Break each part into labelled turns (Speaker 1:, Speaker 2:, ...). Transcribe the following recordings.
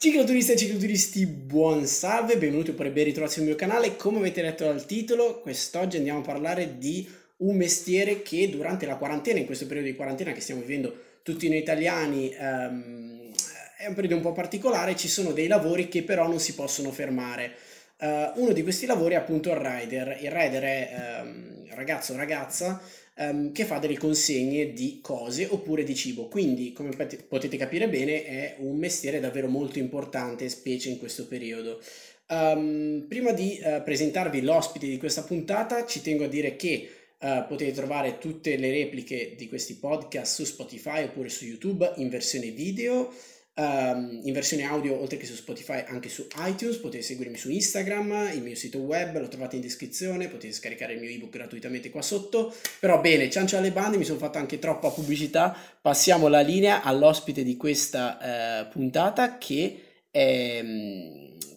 Speaker 1: Cicloturiste e cicloturisti, buon salve, benvenuti oppure ben ritrovati sul mio canale. Come avete letto dal titolo, quest'oggi andiamo a parlare di un mestiere che durante la quarantena, in questo periodo di quarantena che stiamo vivendo tutti noi italiani, um, è un periodo un po' particolare, ci sono dei lavori che però non si possono fermare. Uh, uno di questi lavori è appunto il rider. Il rider è um, ragazzo o ragazza um, che fa delle consegne di cose oppure di cibo. Quindi, come potete capire bene, è un mestiere davvero molto importante, specie in questo periodo. Um, prima di uh, presentarvi l'ospite di questa puntata, ci tengo a dire che uh, potete trovare tutte le repliche di questi podcast su Spotify oppure su YouTube in versione video um, in versione audio oltre che su Spotify anche su iTunes, potete seguirmi su Instagram, il mio sito web lo trovate in descrizione, potete scaricare il mio ebook gratuitamente qua sotto, però bene, ciancio alle bande, mi sono fatto anche troppa pubblicità, passiamo la linea all'ospite di questa uh, puntata che è,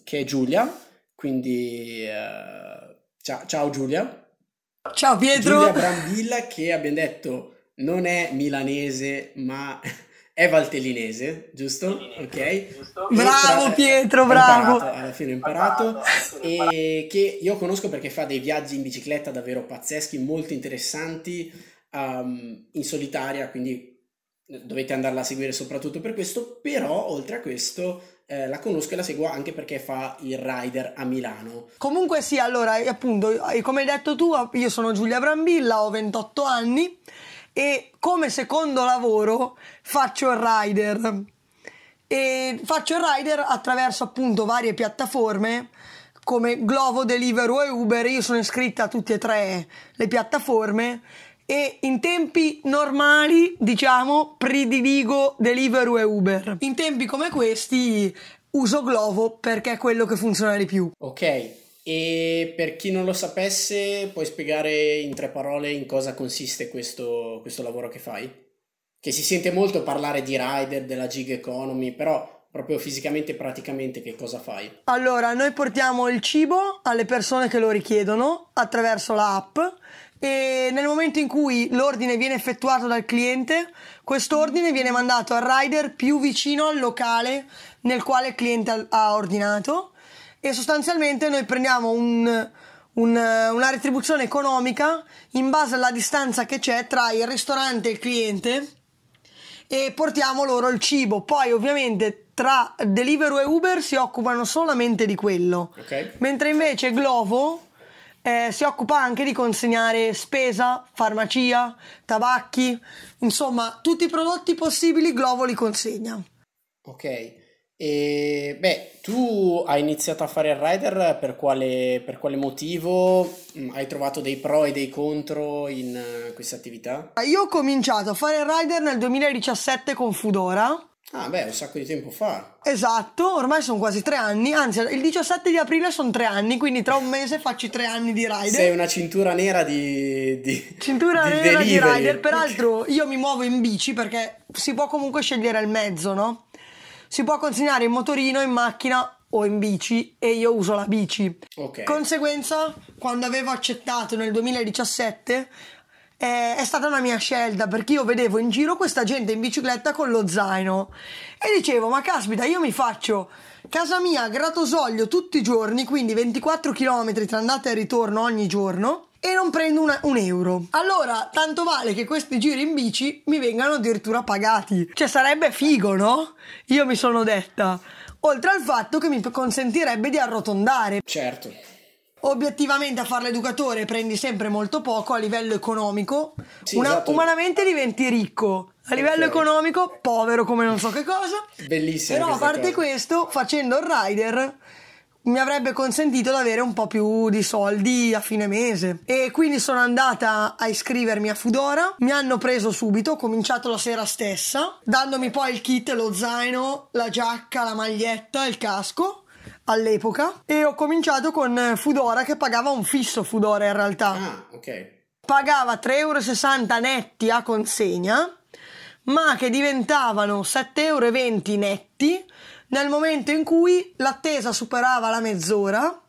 Speaker 1: che è, Giulia, quindi uh, ciao, ciao Giulia.
Speaker 2: Ciao Pietro.
Speaker 1: Giulia Brambilla che abbiamo detto non è milanese ma è valtellinese, giusto? Ok.
Speaker 2: Giusto. Bravo tra... Pietro, bravo.
Speaker 1: Imparato, alla fine ho imparato. e che io conosco perché fa dei viaggi in bicicletta davvero pazzeschi, molto interessanti, um, in solitaria, quindi dovete andarla a seguire soprattutto per questo, però oltre a questo eh, la conosco e la seguo anche perché fa il rider a Milano.
Speaker 2: Comunque sì, allora appunto, come hai detto tu, io sono Giulia Brambilla, ho 28 anni e come secondo lavoro faccio il rider e faccio il rider attraverso appunto varie piattaforme come Glovo, Deliveroo e Uber. Io sono iscritta a tutte e tre le piattaforme e in tempi normali, diciamo, prediligo Deliveroo e Uber. In tempi come questi uso Glovo perché è quello che funziona di più.
Speaker 1: Ok, e per chi non lo sapesse, puoi spiegare in tre parole in cosa consiste questo, questo lavoro che fai? Che si sente molto parlare di rider, della gig economy, però proprio fisicamente e praticamente che cosa fai?
Speaker 2: Allora, noi portiamo il cibo alle persone che lo richiedono attraverso l'app e nel momento in cui l'ordine viene effettuato dal cliente, quest'ordine viene mandato al rider più vicino al locale nel quale il cliente ha ordinato e sostanzialmente noi prendiamo un, un, una retribuzione economica in base alla distanza che c'è tra il ristorante e il cliente e portiamo loro il cibo. Poi ovviamente tra Deliveroo e Uber si occupano solamente di quello, okay. mentre invece Glovo eh, si occupa anche di consegnare spesa, farmacia, tabacchi, insomma tutti i prodotti possibili Glovo li consegna.
Speaker 1: Ok. E beh, tu hai iniziato a fare il rider per quale, per quale motivo? Mm, hai trovato dei pro e dei contro in uh, questa attività?
Speaker 2: Io ho cominciato a fare il rider nel 2017 con Fudora.
Speaker 1: Ah, beh, un sacco di tempo fa.
Speaker 2: Esatto, ormai sono quasi tre anni, anzi il 17 di aprile sono tre anni, quindi tra un mese faccio tre anni di rider.
Speaker 1: Sei una cintura nera di... di
Speaker 2: cintura
Speaker 1: di
Speaker 2: nera delivery. di rider, peraltro io mi muovo in bici perché si può comunque scegliere il mezzo, no? Si può consegnare in motorino, in macchina o in bici e io uso la bici.
Speaker 1: Okay.
Speaker 2: Conseguenza, quando avevo accettato nel 2017 eh, è stata una mia scelta perché io vedevo in giro questa gente in bicicletta con lo zaino e dicevo ma caspita io mi faccio casa mia a Gratosoglio tutti i giorni quindi 24 km tra andata e ritorno ogni giorno e non prendo una, un euro. Allora, tanto vale che questi giri in bici mi vengano addirittura pagati. Cioè, sarebbe figo, no? Io mi sono detta. Oltre al fatto che mi consentirebbe di arrotondare.
Speaker 1: Certo.
Speaker 2: Obiettivamente a fare l'educatore prendi sempre molto poco a livello economico. Sì, Una, esatto. Umanamente diventi ricco. A livello okay. economico, povero come non so che cosa.
Speaker 1: Bellissimo.
Speaker 2: Però a parte cosa. questo, facendo il rider mi avrebbe consentito di avere un po' più di soldi a fine mese. E quindi sono andata a iscrivermi a Fudora mi hanno preso subito ho cominciato la sera stessa dandomi poi il kit lo zaino la giacca la maglietta il casco all'epoca. E ho cominciato con Fudora che pagava un fisso Fudora in realtà.
Speaker 1: Ah ok.
Speaker 2: Pagava 3,60 euro netti a consegna ma che diventavano 7,20 euro netti nel momento in cui l'attesa superava la mezz'ora,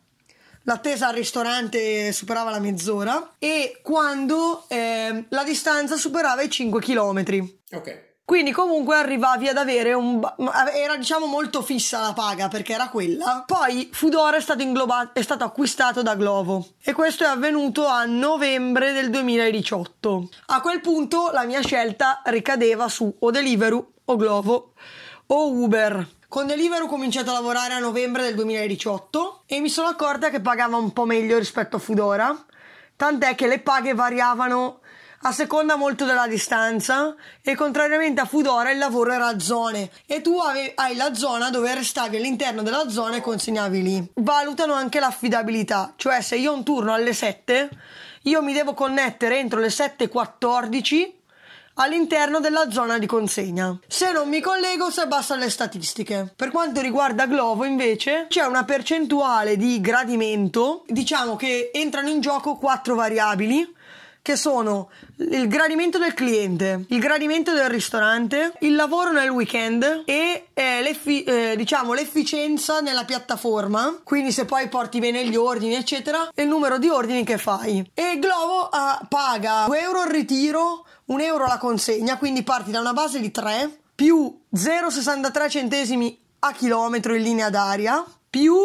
Speaker 2: l'attesa al ristorante superava la mezz'ora e quando eh, la distanza superava i 5 km.
Speaker 1: Ok.
Speaker 2: Quindi comunque arrivavi ad avere un... era diciamo molto fissa la paga perché era quella. Poi Fudora è stato inglobato, è stato acquistato da Glovo e questo è avvenuto a novembre del 2018. A quel punto la mia scelta ricadeva su o Deliveroo o Glovo o Uber. Con Deliveroo ho cominciato a lavorare a novembre del 2018 e mi sono accorta che pagava un po' meglio rispetto a Fudora, tant'è che le paghe variavano a seconda molto della distanza e contrariamente a Fudora il lavoro era a zone e tu ave- hai la zona dove restavi all'interno della zona e consegnavi lì. Valutano anche l'affidabilità, cioè se io ho un turno alle 7 io mi devo connettere entro le 7.14 all'interno della zona di consegna. Se non mi collego si abbassano le statistiche. Per quanto riguarda Glovo invece c'è una percentuale di gradimento, diciamo che entrano in gioco quattro variabili che sono il gradimento del cliente, il gradimento del ristorante, il lavoro nel weekend e eh, l'effi- eh, diciamo, l'efficienza nella piattaforma, quindi se poi porti bene gli ordini eccetera, e il numero di ordini che fai. E Glovo ah, paga 2 euro il ritiro, 1 euro la consegna, quindi parti da una base di 3 più 0,63 centesimi a chilometro in linea d'aria più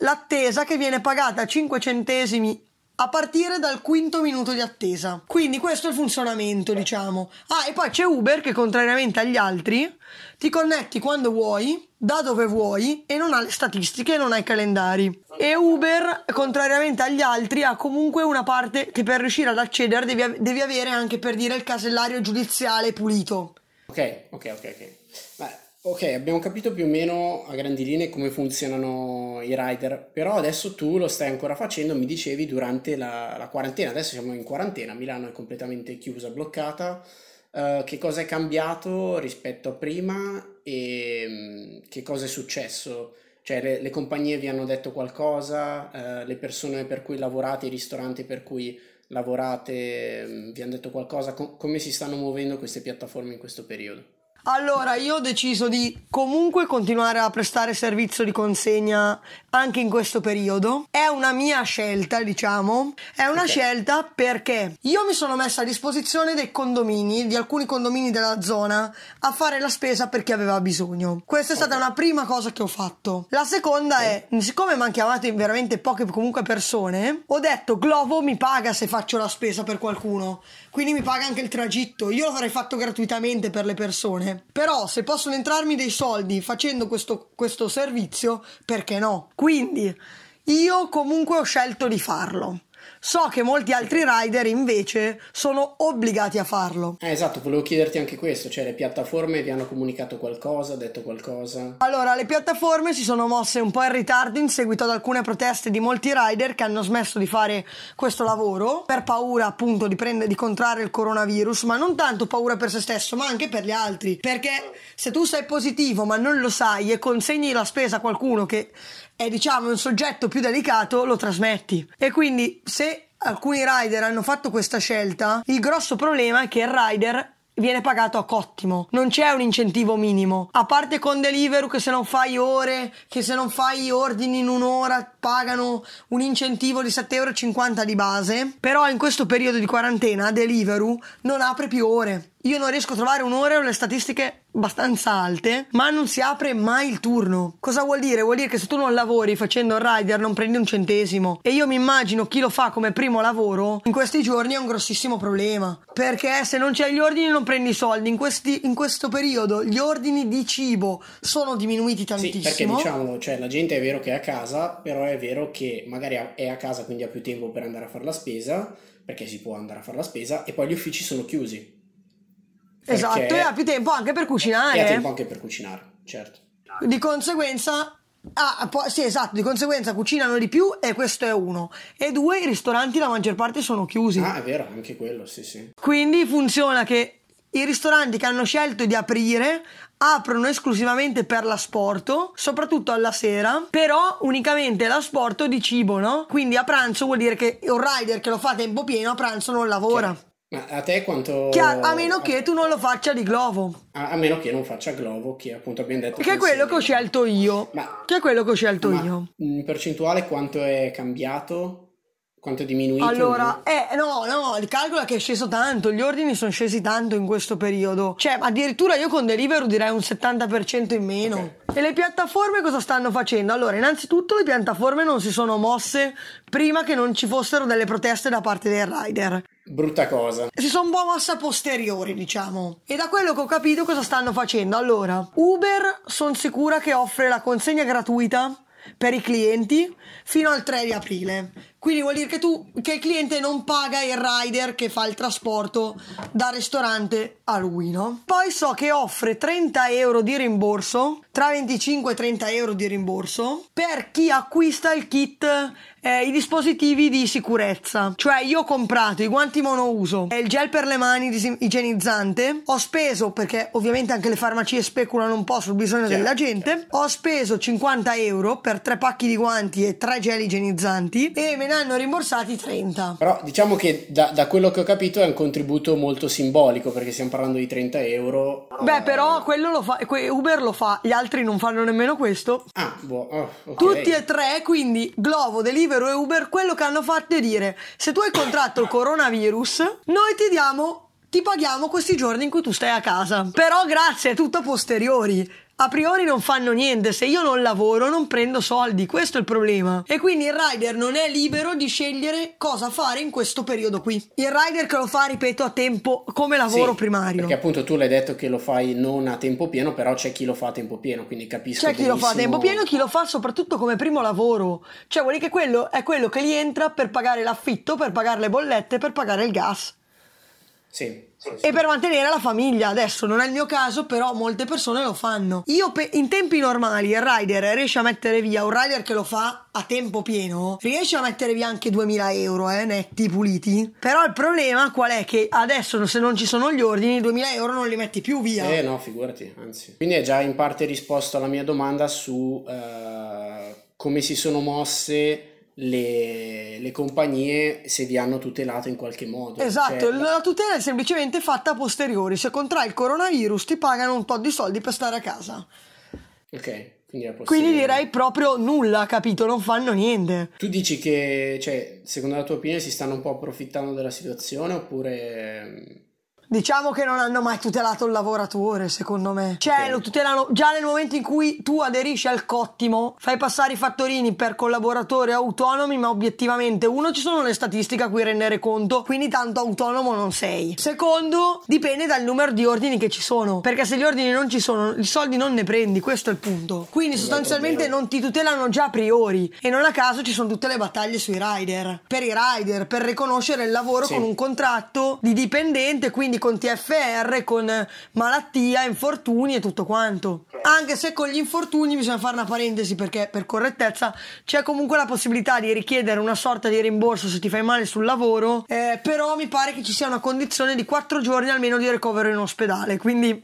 Speaker 2: l'attesa che viene pagata a 5 centesimi a partire dal quinto minuto di attesa. Quindi questo è il funzionamento, diciamo. Ah, e poi c'è Uber che contrariamente agli altri ti connetti quando vuoi, da dove vuoi e non ha le statistiche, non ha i calendari. E Uber, contrariamente agli altri, ha comunque una parte che per riuscire ad accedere devi, devi avere anche per dire il casellario giudiziale pulito.
Speaker 1: Ok, ok, ok, ok. Beh, Ok, abbiamo capito più o meno a grandi linee come funzionano i rider, però adesso tu lo stai ancora facendo, mi dicevi, durante la, la quarantena. Adesso siamo in quarantena, Milano è completamente chiusa, bloccata. Uh, che cosa è cambiato rispetto a prima e um, che cosa è successo? Cioè le, le compagnie vi hanno detto qualcosa, uh, le persone per cui lavorate, i ristoranti per cui lavorate um, vi hanno detto qualcosa? Com- come si stanno muovendo queste piattaforme in questo periodo?
Speaker 2: Allora, io ho deciso di comunque continuare a prestare servizio di consegna anche in questo periodo. È una mia scelta, diciamo. È una okay. scelta perché io mi sono messa a disposizione dei condomini, di alcuni condomini della zona, a fare la spesa per chi aveva bisogno. Questa è stata okay. una prima cosa che ho fatto. La seconda okay. è, siccome mi hanno chiamato veramente poche comunque persone, ho detto Glovo mi paga se faccio la spesa per qualcuno. Quindi mi paga anche il tragitto. Io l'avrei fatto gratuitamente per le persone. Però se possono entrarmi dei soldi facendo questo, questo servizio, perché no? Quindi io comunque ho scelto di farlo. So che molti altri rider invece sono obbligati a farlo.
Speaker 1: Eh, esatto, volevo chiederti anche questo, cioè le piattaforme vi hanno comunicato qualcosa, detto qualcosa?
Speaker 2: Allora, le piattaforme si sono mosse un po' in ritardo in seguito ad alcune proteste di molti rider che hanno smesso di fare questo lavoro per paura appunto di, prendere, di contrarre il coronavirus, ma non tanto paura per se stesso, ma anche per gli altri. Perché se tu sei positivo ma non lo sai e consegni la spesa a qualcuno che è diciamo un soggetto più delicato, lo trasmetti. E quindi se alcuni rider hanno fatto questa scelta, il grosso problema è che il rider viene pagato a cottimo, non c'è un incentivo minimo. A parte con Deliveroo che se non fai ore, che se non fai ordini in un'ora pagano un incentivo di 7,50 euro di base, però in questo periodo di quarantena Deliveroo non apre più ore. Io non riesco a trovare un'ora, ho le statistiche abbastanza alte, ma non si apre mai il turno. Cosa vuol dire? Vuol dire che se tu non lavori facendo il rider non prendi un centesimo. E io mi immagino chi lo fa come primo lavoro, in questi giorni è un grossissimo problema. Perché se non c'hai gli ordini non prendi i soldi. In, questi, in questo periodo gli ordini di cibo sono diminuiti tantissimo.
Speaker 1: Sì, perché diciamo, cioè la gente è vero che è a casa, però è vero che magari è a casa quindi ha più tempo per andare a fare la spesa, perché si può andare a fare la spesa, e poi gli uffici sono chiusi.
Speaker 2: Esatto, e ha più tempo anche per cucinare.
Speaker 1: E ha tempo anche per cucinare, certo.
Speaker 2: Di conseguenza Ah, poi, sì, esatto, di conseguenza cucinano di più e questo è uno. E due, i ristoranti la maggior parte sono chiusi.
Speaker 1: Ah, è vero, anche quello, sì, sì.
Speaker 2: Quindi funziona che i ristoranti che hanno scelto di aprire aprono esclusivamente per l'asporto, soprattutto alla sera, però unicamente l'asporto di cibo, no? Quindi a pranzo vuol dire che un rider che lo fa a tempo pieno a pranzo non lavora.
Speaker 1: Chiaro. Ma a te quanto...
Speaker 2: Chiaro, a meno che tu non lo faccia di Glovo.
Speaker 1: A, a meno che non faccia Glovo, che appunto abbiamo detto...
Speaker 2: Che è quello che ho scelto io. Ma, che è quello che ho scelto io.
Speaker 1: In percentuale quanto è cambiato Quanto è diminuito?
Speaker 2: Allora, eh, no, no, il calcolo è che è sceso tanto, gli ordini sono scesi tanto in questo periodo. Cioè, addirittura io con Deliveroo direi un 70% in meno. Okay. E le piattaforme cosa stanno facendo? Allora, innanzitutto le piattaforme non si sono mosse prima che non ci fossero delle proteste da parte dei rider.
Speaker 1: Brutta cosa.
Speaker 2: Si sono un po' mossa a posteriori, diciamo. E da quello che ho capito cosa stanno facendo? Allora, Uber sono sicura che offre la consegna gratuita per i clienti fino al 3 di aprile. Quindi vuol dire che tu, che il cliente non paga il rider che fa il trasporto da ristorante a lui, no? Poi so che offre 30 euro di rimborso, tra 25 e 30 euro di rimborso, per chi acquista il kit eh, i dispositivi di sicurezza. Cioè, io ho comprato i guanti monouso e il gel per le mani dis- igienizzante. Ho speso, perché ovviamente anche le farmacie speculano un po' sul bisogno certo, della gente. Certo. Ho speso 50 euro per tre pacchi di guanti e tre gel igienizzanti e me ne hanno rimborsati 30.
Speaker 1: Però diciamo che da, da quello che ho capito è un contributo molto simbolico perché stiamo parlando di 30 euro.
Speaker 2: Beh, però quello lo fa, Uber lo fa, gli altri non fanno nemmeno questo.
Speaker 1: Ah, boh, oh, okay.
Speaker 2: Tutti e tre, quindi Glovo, Deliveroo e Uber quello che hanno fatto è dire se tu hai contratto il coronavirus noi ti diamo ti paghiamo questi giorni in cui tu stai a casa però grazie è tutto a posteriori a priori non fanno niente, se io non lavoro non prendo soldi, questo è il problema. E quindi il rider non è libero di scegliere cosa fare in questo periodo qui. Il rider che lo fa, ripeto, a tempo come lavoro
Speaker 1: sì,
Speaker 2: primario.
Speaker 1: Perché appunto tu l'hai detto che lo fai non a tempo pieno, però c'è chi lo fa a tempo pieno, quindi capisco.
Speaker 2: C'è chi
Speaker 1: benissimo...
Speaker 2: lo fa a tempo pieno e chi lo fa soprattutto come primo lavoro. Cioè vuol dire che quello è quello che gli entra per pagare l'affitto, per pagare le bollette, per pagare il gas.
Speaker 1: Sì
Speaker 2: e per mantenere la famiglia. Adesso non è il mio caso, però molte persone lo fanno. Io pe- in tempi normali il rider riesce a mettere via un rider che lo fa a tempo pieno, riesce a mettere via anche 2000 euro, eh, netti, puliti. Però il problema qual è? Che adesso se non ci sono gli ordini, 2000 euro non li metti più via.
Speaker 1: Eh no, figurati, anzi. Quindi è già in parte risposto alla mia domanda su uh, come si sono mosse le, le, compagnie se vi hanno tutelato in qualche modo.
Speaker 2: Esatto, cioè, la tutela è semplicemente fatta a posteriori. Se contrai il coronavirus ti pagano un po' di soldi per stare a casa.
Speaker 1: Ok. Quindi,
Speaker 2: quindi direi proprio nulla, capito? Non fanno niente.
Speaker 1: Tu dici che, cioè, secondo la tua opinione, si stanno un po' approfittando della situazione oppure
Speaker 2: Diciamo che non hanno mai tutelato il lavoratore, secondo me. Cioè, okay. lo tutelano già nel momento in cui tu aderisci al cottimo, fai passare i fattorini per collaboratori autonomi, ma obiettivamente, uno, ci sono le statistiche a cui rendere conto, quindi tanto autonomo non sei. Secondo, dipende dal numero di ordini che ci sono, perché se gli ordini non ci sono, i soldi non ne prendi, questo è il punto. Quindi sostanzialmente non ti tutelano già a priori e non a caso ci sono tutte le battaglie sui rider. Per i rider, per riconoscere il lavoro sì. con un contratto di dipendente, quindi quindi con TFR, con malattia, infortuni e tutto quanto. Anche se con gli infortuni bisogna fare una parentesi perché per correttezza c'è comunque la possibilità di richiedere una sorta di rimborso se ti fai male sul lavoro, eh, però mi pare che ci sia una condizione di 4 giorni almeno di ricovero in ospedale, quindi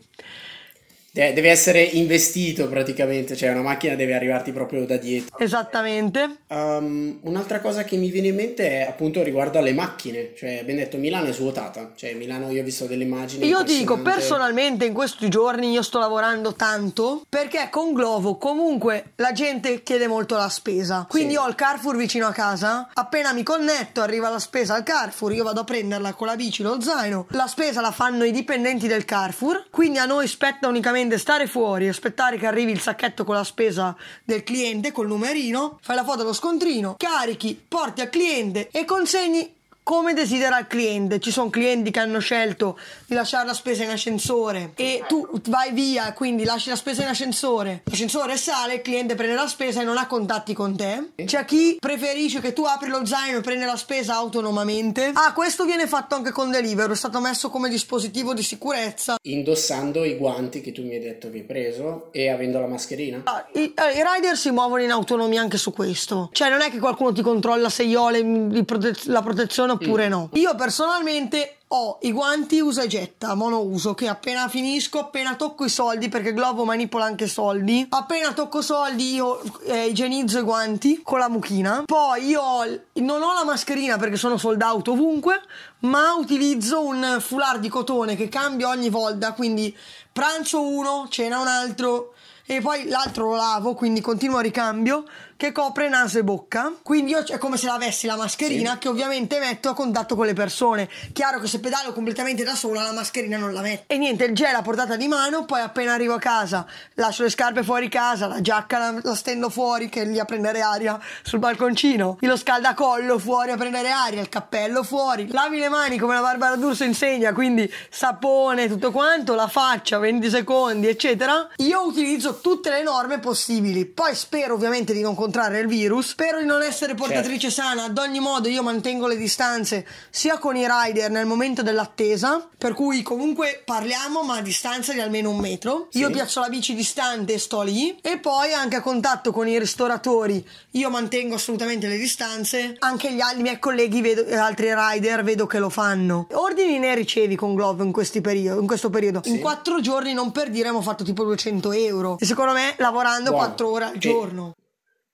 Speaker 1: Deve essere investito praticamente, cioè una macchina deve arrivarti proprio da dietro.
Speaker 2: Esattamente.
Speaker 1: Um, un'altra cosa che mi viene in mente è appunto riguardo alle macchine, cioè abbiamo detto Milano è svuotata, cioè Milano io ho visto delle immagini.
Speaker 2: Io dico personalmente in questi giorni io sto lavorando tanto perché con Glovo comunque la gente chiede molto la spesa, quindi sì. ho il Carrefour vicino a casa, appena mi connetto arriva la spesa al Carrefour, io vado a prenderla con la bici, lo zaino, la spesa la fanno i dipendenti del Carrefour, quindi a noi spetta unicamente veramente stare fuori, aspettare che arrivi il sacchetto con la spesa del cliente, col numerino, fai la foto dello scontrino, carichi, porti al cliente e consegni come desidera il cliente. Ci sono clienti che hanno scelto di lasciare la spesa in ascensore e tu vai via, quindi lasci la spesa in ascensore. L'ascensore sale, il cliente prende la spesa e non ha contatti con te. C'è chi preferisce che tu apri lo zaino e prende la spesa autonomamente. Ah, questo viene fatto anche con Deliveroo, è stato messo come dispositivo di sicurezza.
Speaker 1: Indossando i guanti che tu mi hai detto che hai preso e avendo la mascherina.
Speaker 2: Ah, i, eh, I, rider si muovono in autonomia anche su questo. Cioè non è che qualcuno ti controlla se io ho le, prote- la protezione oppure mm. no. Io personalmente ho i guanti usa e getta, monouso, che appena finisco, appena tocco i soldi, perché Globo manipola anche soldi, appena tocco soldi io eh, igienizzo i guanti con la mucchina. Poi io non ho la mascherina perché sono sold out ovunque, ma utilizzo un foulard di cotone che cambio ogni volta, quindi pranzo uno, cena un altro, e poi l'altro lo lavo, quindi continuo a ricambio, che copre naso e bocca. Quindi io è come se l'avessi la mascherina
Speaker 1: Sì.
Speaker 2: che ovviamente metto a contatto con le persone. Chiaro che se pedalo completamente da sola la mascherina non la metto. E niente, il gel a portata di mano, poi appena arrivo a casa lascio le scarpe fuori casa, la giacca la, la stendo fuori che è lì a prendere aria sul balconcino, lo scaldacollo fuori a prendere aria, il cappello fuori, lavi le mani come la Barbara D'Urso insegna, quindi sapone, tutto quanto, la faccia, 20 secondi, eccetera. Io utilizzo tutte le norme possibili. Poi spero ovviamente di non contrarre il virus, spero di non essere portatrice sana. Ad ogni modo io mantengo le distanze sia con i rider nel momento dell'attesa, per cui comunque parliamo ma a distanza di almeno un metro. Io
Speaker 1: Sì.
Speaker 2: piazzo la bici distante e sto lì e poi anche a contatto con i ristoratori io mantengo assolutamente le distanze. Anche gli altri miei colleghi vedo, e altri rider vedo che lo fanno. Ordini ne ricevi con Glove in, questi perio- in questo periodo. In
Speaker 1: Sì.
Speaker 2: quattro giorni non per dire abbiamo fatto tipo 200 euro. E secondo me lavorando
Speaker 1: Buono.
Speaker 2: quattro ore al giorno.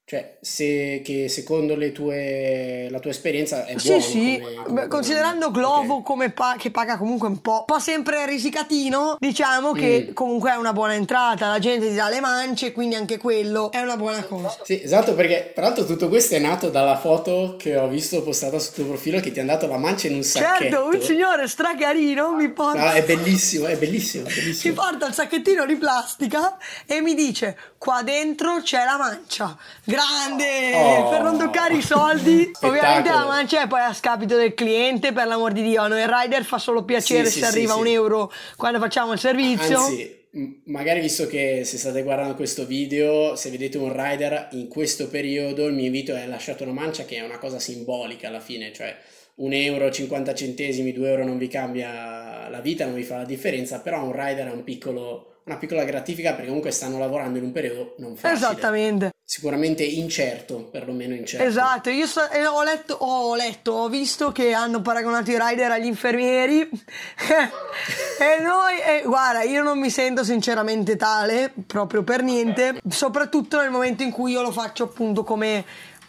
Speaker 1: Cioè, se, che secondo le tue, la tua esperienza è
Speaker 2: Sì,
Speaker 1: buono
Speaker 2: sì,
Speaker 1: come-
Speaker 2: Beh,
Speaker 1: come
Speaker 2: considerando. Glovo
Speaker 1: Ok.
Speaker 2: come pa- che paga comunque un po', un po' sempre risicatino, diciamo che
Speaker 1: Mm.
Speaker 2: comunque è una buona entrata, la gente ti dà le mance, quindi anche quello è una buona cosa.
Speaker 1: Sì, esatto, perché tra l'altro tutto questo è nato dalla foto che ho visto postata sul tuo profilo che ti hanno dato la mancia in un sacchetto.
Speaker 2: Certo, un signore stracarino mi porta,
Speaker 1: No, è bellissimo, è bellissimo, è
Speaker 2: mi
Speaker 1: bellissimo.
Speaker 2: porta il sacchettino di plastica e mi dice qua dentro c'è la mancia, grande,
Speaker 1: Oh,
Speaker 2: per non toccare i soldi. Ovviamente la mancia è poi a scapito del cliente, per l'amor di Dio, a noi il rider fa solo piacere
Speaker 1: Sì,
Speaker 2: se
Speaker 1: sì,
Speaker 2: arriva
Speaker 1: sì,
Speaker 2: un euro quando facciamo il servizio.
Speaker 1: Anzi, magari visto che se state guardando questo video, se vedete un rider in questo periodo, il mio invito è lasciate una mancia che è una cosa simbolica alla fine, cioè un euro, 50 centesimi, 2 euro non vi cambia la vita, non vi fa la differenza, però un rider è un piccolo, una piccola gratifica perché comunque stanno lavorando in un periodo non facile.
Speaker 2: Esattamente.
Speaker 1: Sicuramente incerto, perlomeno incerto.
Speaker 2: Esatto, io so- eh, ho letto, ho letto, ho visto che hanno paragonato i rider agli infermieri e noi, eh, guarda, io non mi sento sinceramente tale, proprio per niente, soprattutto nel momento in cui io lo faccio appunto come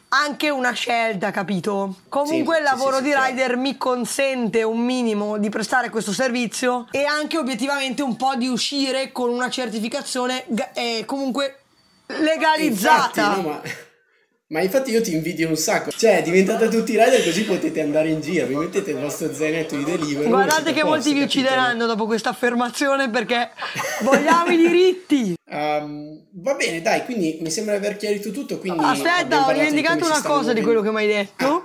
Speaker 2: anche una scelta, capito? Comunque
Speaker 1: Sì,
Speaker 2: il lavoro
Speaker 1: sì, sì,
Speaker 2: di rider mi consente un minimo di prestare questo servizio e anche obiettivamente un po' di uscire con una certificazione eh, comunque legalizzata.
Speaker 1: Infatti, no, ma, ma infatti io ti invidio un sacco. Cioè, diventate tutti rider così potete andare in giro, vi mettete il vostro zainetto di delivery.
Speaker 2: Guardate che molti vi uccideranno dopo questa affermazione perché vogliamo i diritti.
Speaker 1: Ehm, va bene, dai, quindi mi sembra aver chiarito tutto.
Speaker 2: Aspetta, ho dimenticato una cosa di quello che mi hai detto.
Speaker 1: Ah,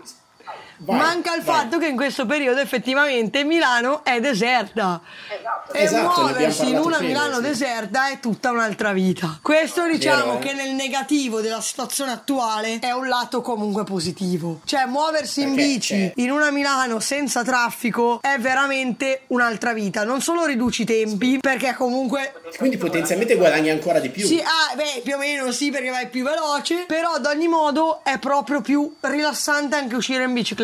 Speaker 1: vai,
Speaker 2: Manca il
Speaker 1: vai.
Speaker 2: fatto che in questo periodo effettivamente Milano è deserta. E
Speaker 1: Esatto, ne abbiamo
Speaker 2: muoversi in una
Speaker 1: prima,
Speaker 2: Milano
Speaker 1: sì.
Speaker 2: deserta è tutta un'altra vita. Questo diciamo
Speaker 1: Vero, eh?
Speaker 2: che nel negativo della situazione attuale è un lato comunque positivo. Cioè muoversi in
Speaker 1: Perché
Speaker 2: bici
Speaker 1: c'è-
Speaker 2: in una Milano senza traffico è veramente un'altra vita. Non solo riduci i tempi, perché comunque
Speaker 1: Quindi potenzialmente guadagni ancora di più.
Speaker 2: sì, ah, beh, più o meno sì, perché vai più veloce. Però ad ogni modo è proprio più rilassante anche uscire in bicicletta.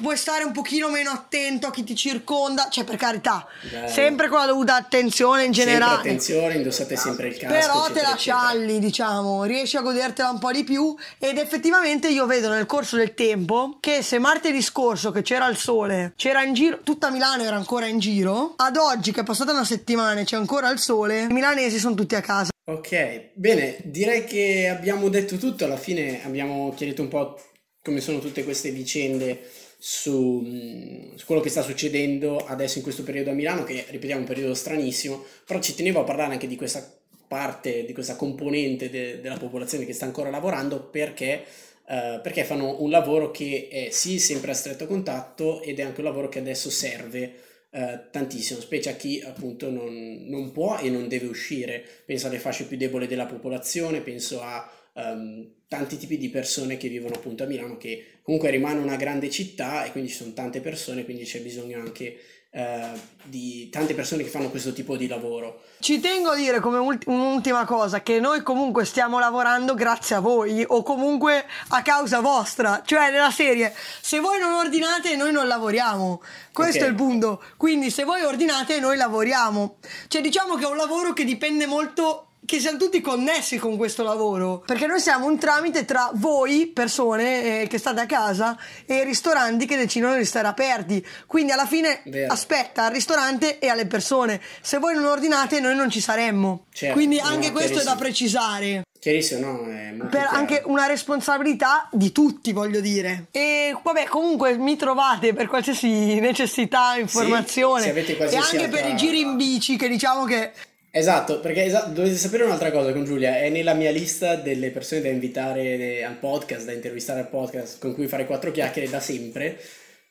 Speaker 2: Puoi stare un pochino meno attento a chi ti circonda, cioè per carità,
Speaker 1: Bello.
Speaker 2: sempre con la dovuta attenzione in
Speaker 1: Sempre
Speaker 2: generale.
Speaker 1: attenzione, indossate sempre il casco.
Speaker 2: Però te
Speaker 1: eccetera,
Speaker 2: la
Speaker 1: eccetera.
Speaker 2: scialli, diciamo, riesci a godertela un po' di più ed effettivamente io vedo nel corso del tempo che se martedì scorso che c'era il sole, c'era in giro, tutta Milano era ancora in giro, ad oggi che è passata una settimana e c'è ancora il sole, i milanesi sono tutti a casa.
Speaker 1: Ok, bene, direi che abbiamo detto tutto, alla fine abbiamo chiarito un po' come sono tutte queste vicende su, mh, su quello che sta succedendo adesso in questo periodo a Milano, che ripetiamo è un periodo stranissimo, però ci tenevo a parlare anche di questa parte, di questa componente de- della popolazione che sta ancora lavorando perché, eh, perché fanno un lavoro che è sì sempre a stretto contatto ed è anche un lavoro che adesso serve eh, tantissimo, specie a chi appunto non, non può e non deve uscire. Penso alle fasce più deboli della popolazione, penso a ehm, tanti tipi di persone che vivono appunto a Milano, che comunque rimane una grande città e quindi ci sono tante persone, quindi c'è bisogno anche eh, di tante persone che fanno questo tipo di lavoro.
Speaker 2: Ci tengo a dire come ulti- un'ultima cosa che noi comunque stiamo lavorando grazie a voi o comunque a causa vostra, cioè nella serie se voi non ordinate noi non lavoriamo, questo
Speaker 1: Ok.
Speaker 2: è il punto, quindi se voi ordinate noi lavoriamo, cioè diciamo che è un lavoro che dipende molto che siamo tutti connessi con questo lavoro, perché noi siamo un tramite tra voi, persone eh, che state a casa, e i ristoranti che decidono di stare aperti. Quindi alla fine
Speaker 1: Vero.
Speaker 2: aspetta al ristorante e alle persone. Se voi non ordinate, noi non ci saremmo.
Speaker 1: Certo,
Speaker 2: Quindi
Speaker 1: no,
Speaker 2: anche questo è da precisare.
Speaker 1: Chiarissimo, no? È
Speaker 2: Per
Speaker 1: chiaro.
Speaker 2: anche una responsabilità di tutti, voglio dire. E vabbè, comunque mi trovate per qualsiasi necessità, informazione.
Speaker 1: se avete
Speaker 2: e anche per
Speaker 1: altra-
Speaker 2: i giri in bici, che diciamo che
Speaker 1: Esatto, perché esa- dovete sapere un'altra cosa con Giulia, è nella mia lista delle persone da invitare al podcast, da intervistare al podcast, con cui fare quattro chiacchiere da sempre,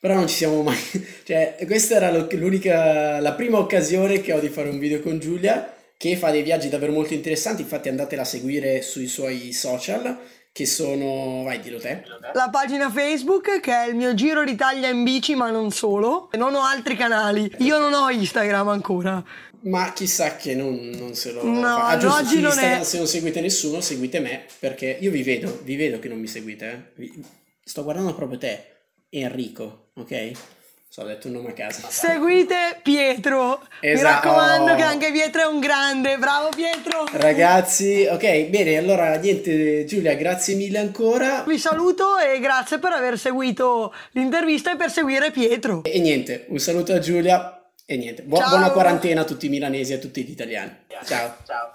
Speaker 1: però non ci siamo mai... Cioè, questa era l'unica, la prima occasione che ho di fare un video con Giulia, che fa dei viaggi davvero molto interessanti, infatti andatela a seguire sui suoi social, che sono... vai, dillo te.
Speaker 2: la pagina Facebook, che è il mio giro d'Italia in bici, ma non solo. Non ho altri canali. Io non ho Instagram ancora.
Speaker 1: Ma chissà che non, non se lo
Speaker 2: No,
Speaker 1: fa. Ah, giusto,
Speaker 2: oggi non è-
Speaker 1: se non seguite nessuno, seguite me, perché io vi vedo, vi vedo che non mi seguite. eh. Sto guardando proprio te, Enrico, ok? So, ho detto un nome a caso.
Speaker 2: Seguite Pietro. Mi
Speaker 1: Esatto.
Speaker 2: raccomando, che anche Pietro è un grande. Bravo Pietro.
Speaker 1: Ragazzi, ok, bene, allora niente, Giulia, grazie mille ancora.
Speaker 2: Vi saluto e grazie per aver seguito l'intervista e per seguire Pietro.
Speaker 1: E niente, un saluto a Giulia e niente, bu- buona quarantena a tutti i milanesi e a tutti gli italiani. Ciao.
Speaker 3: Ciao.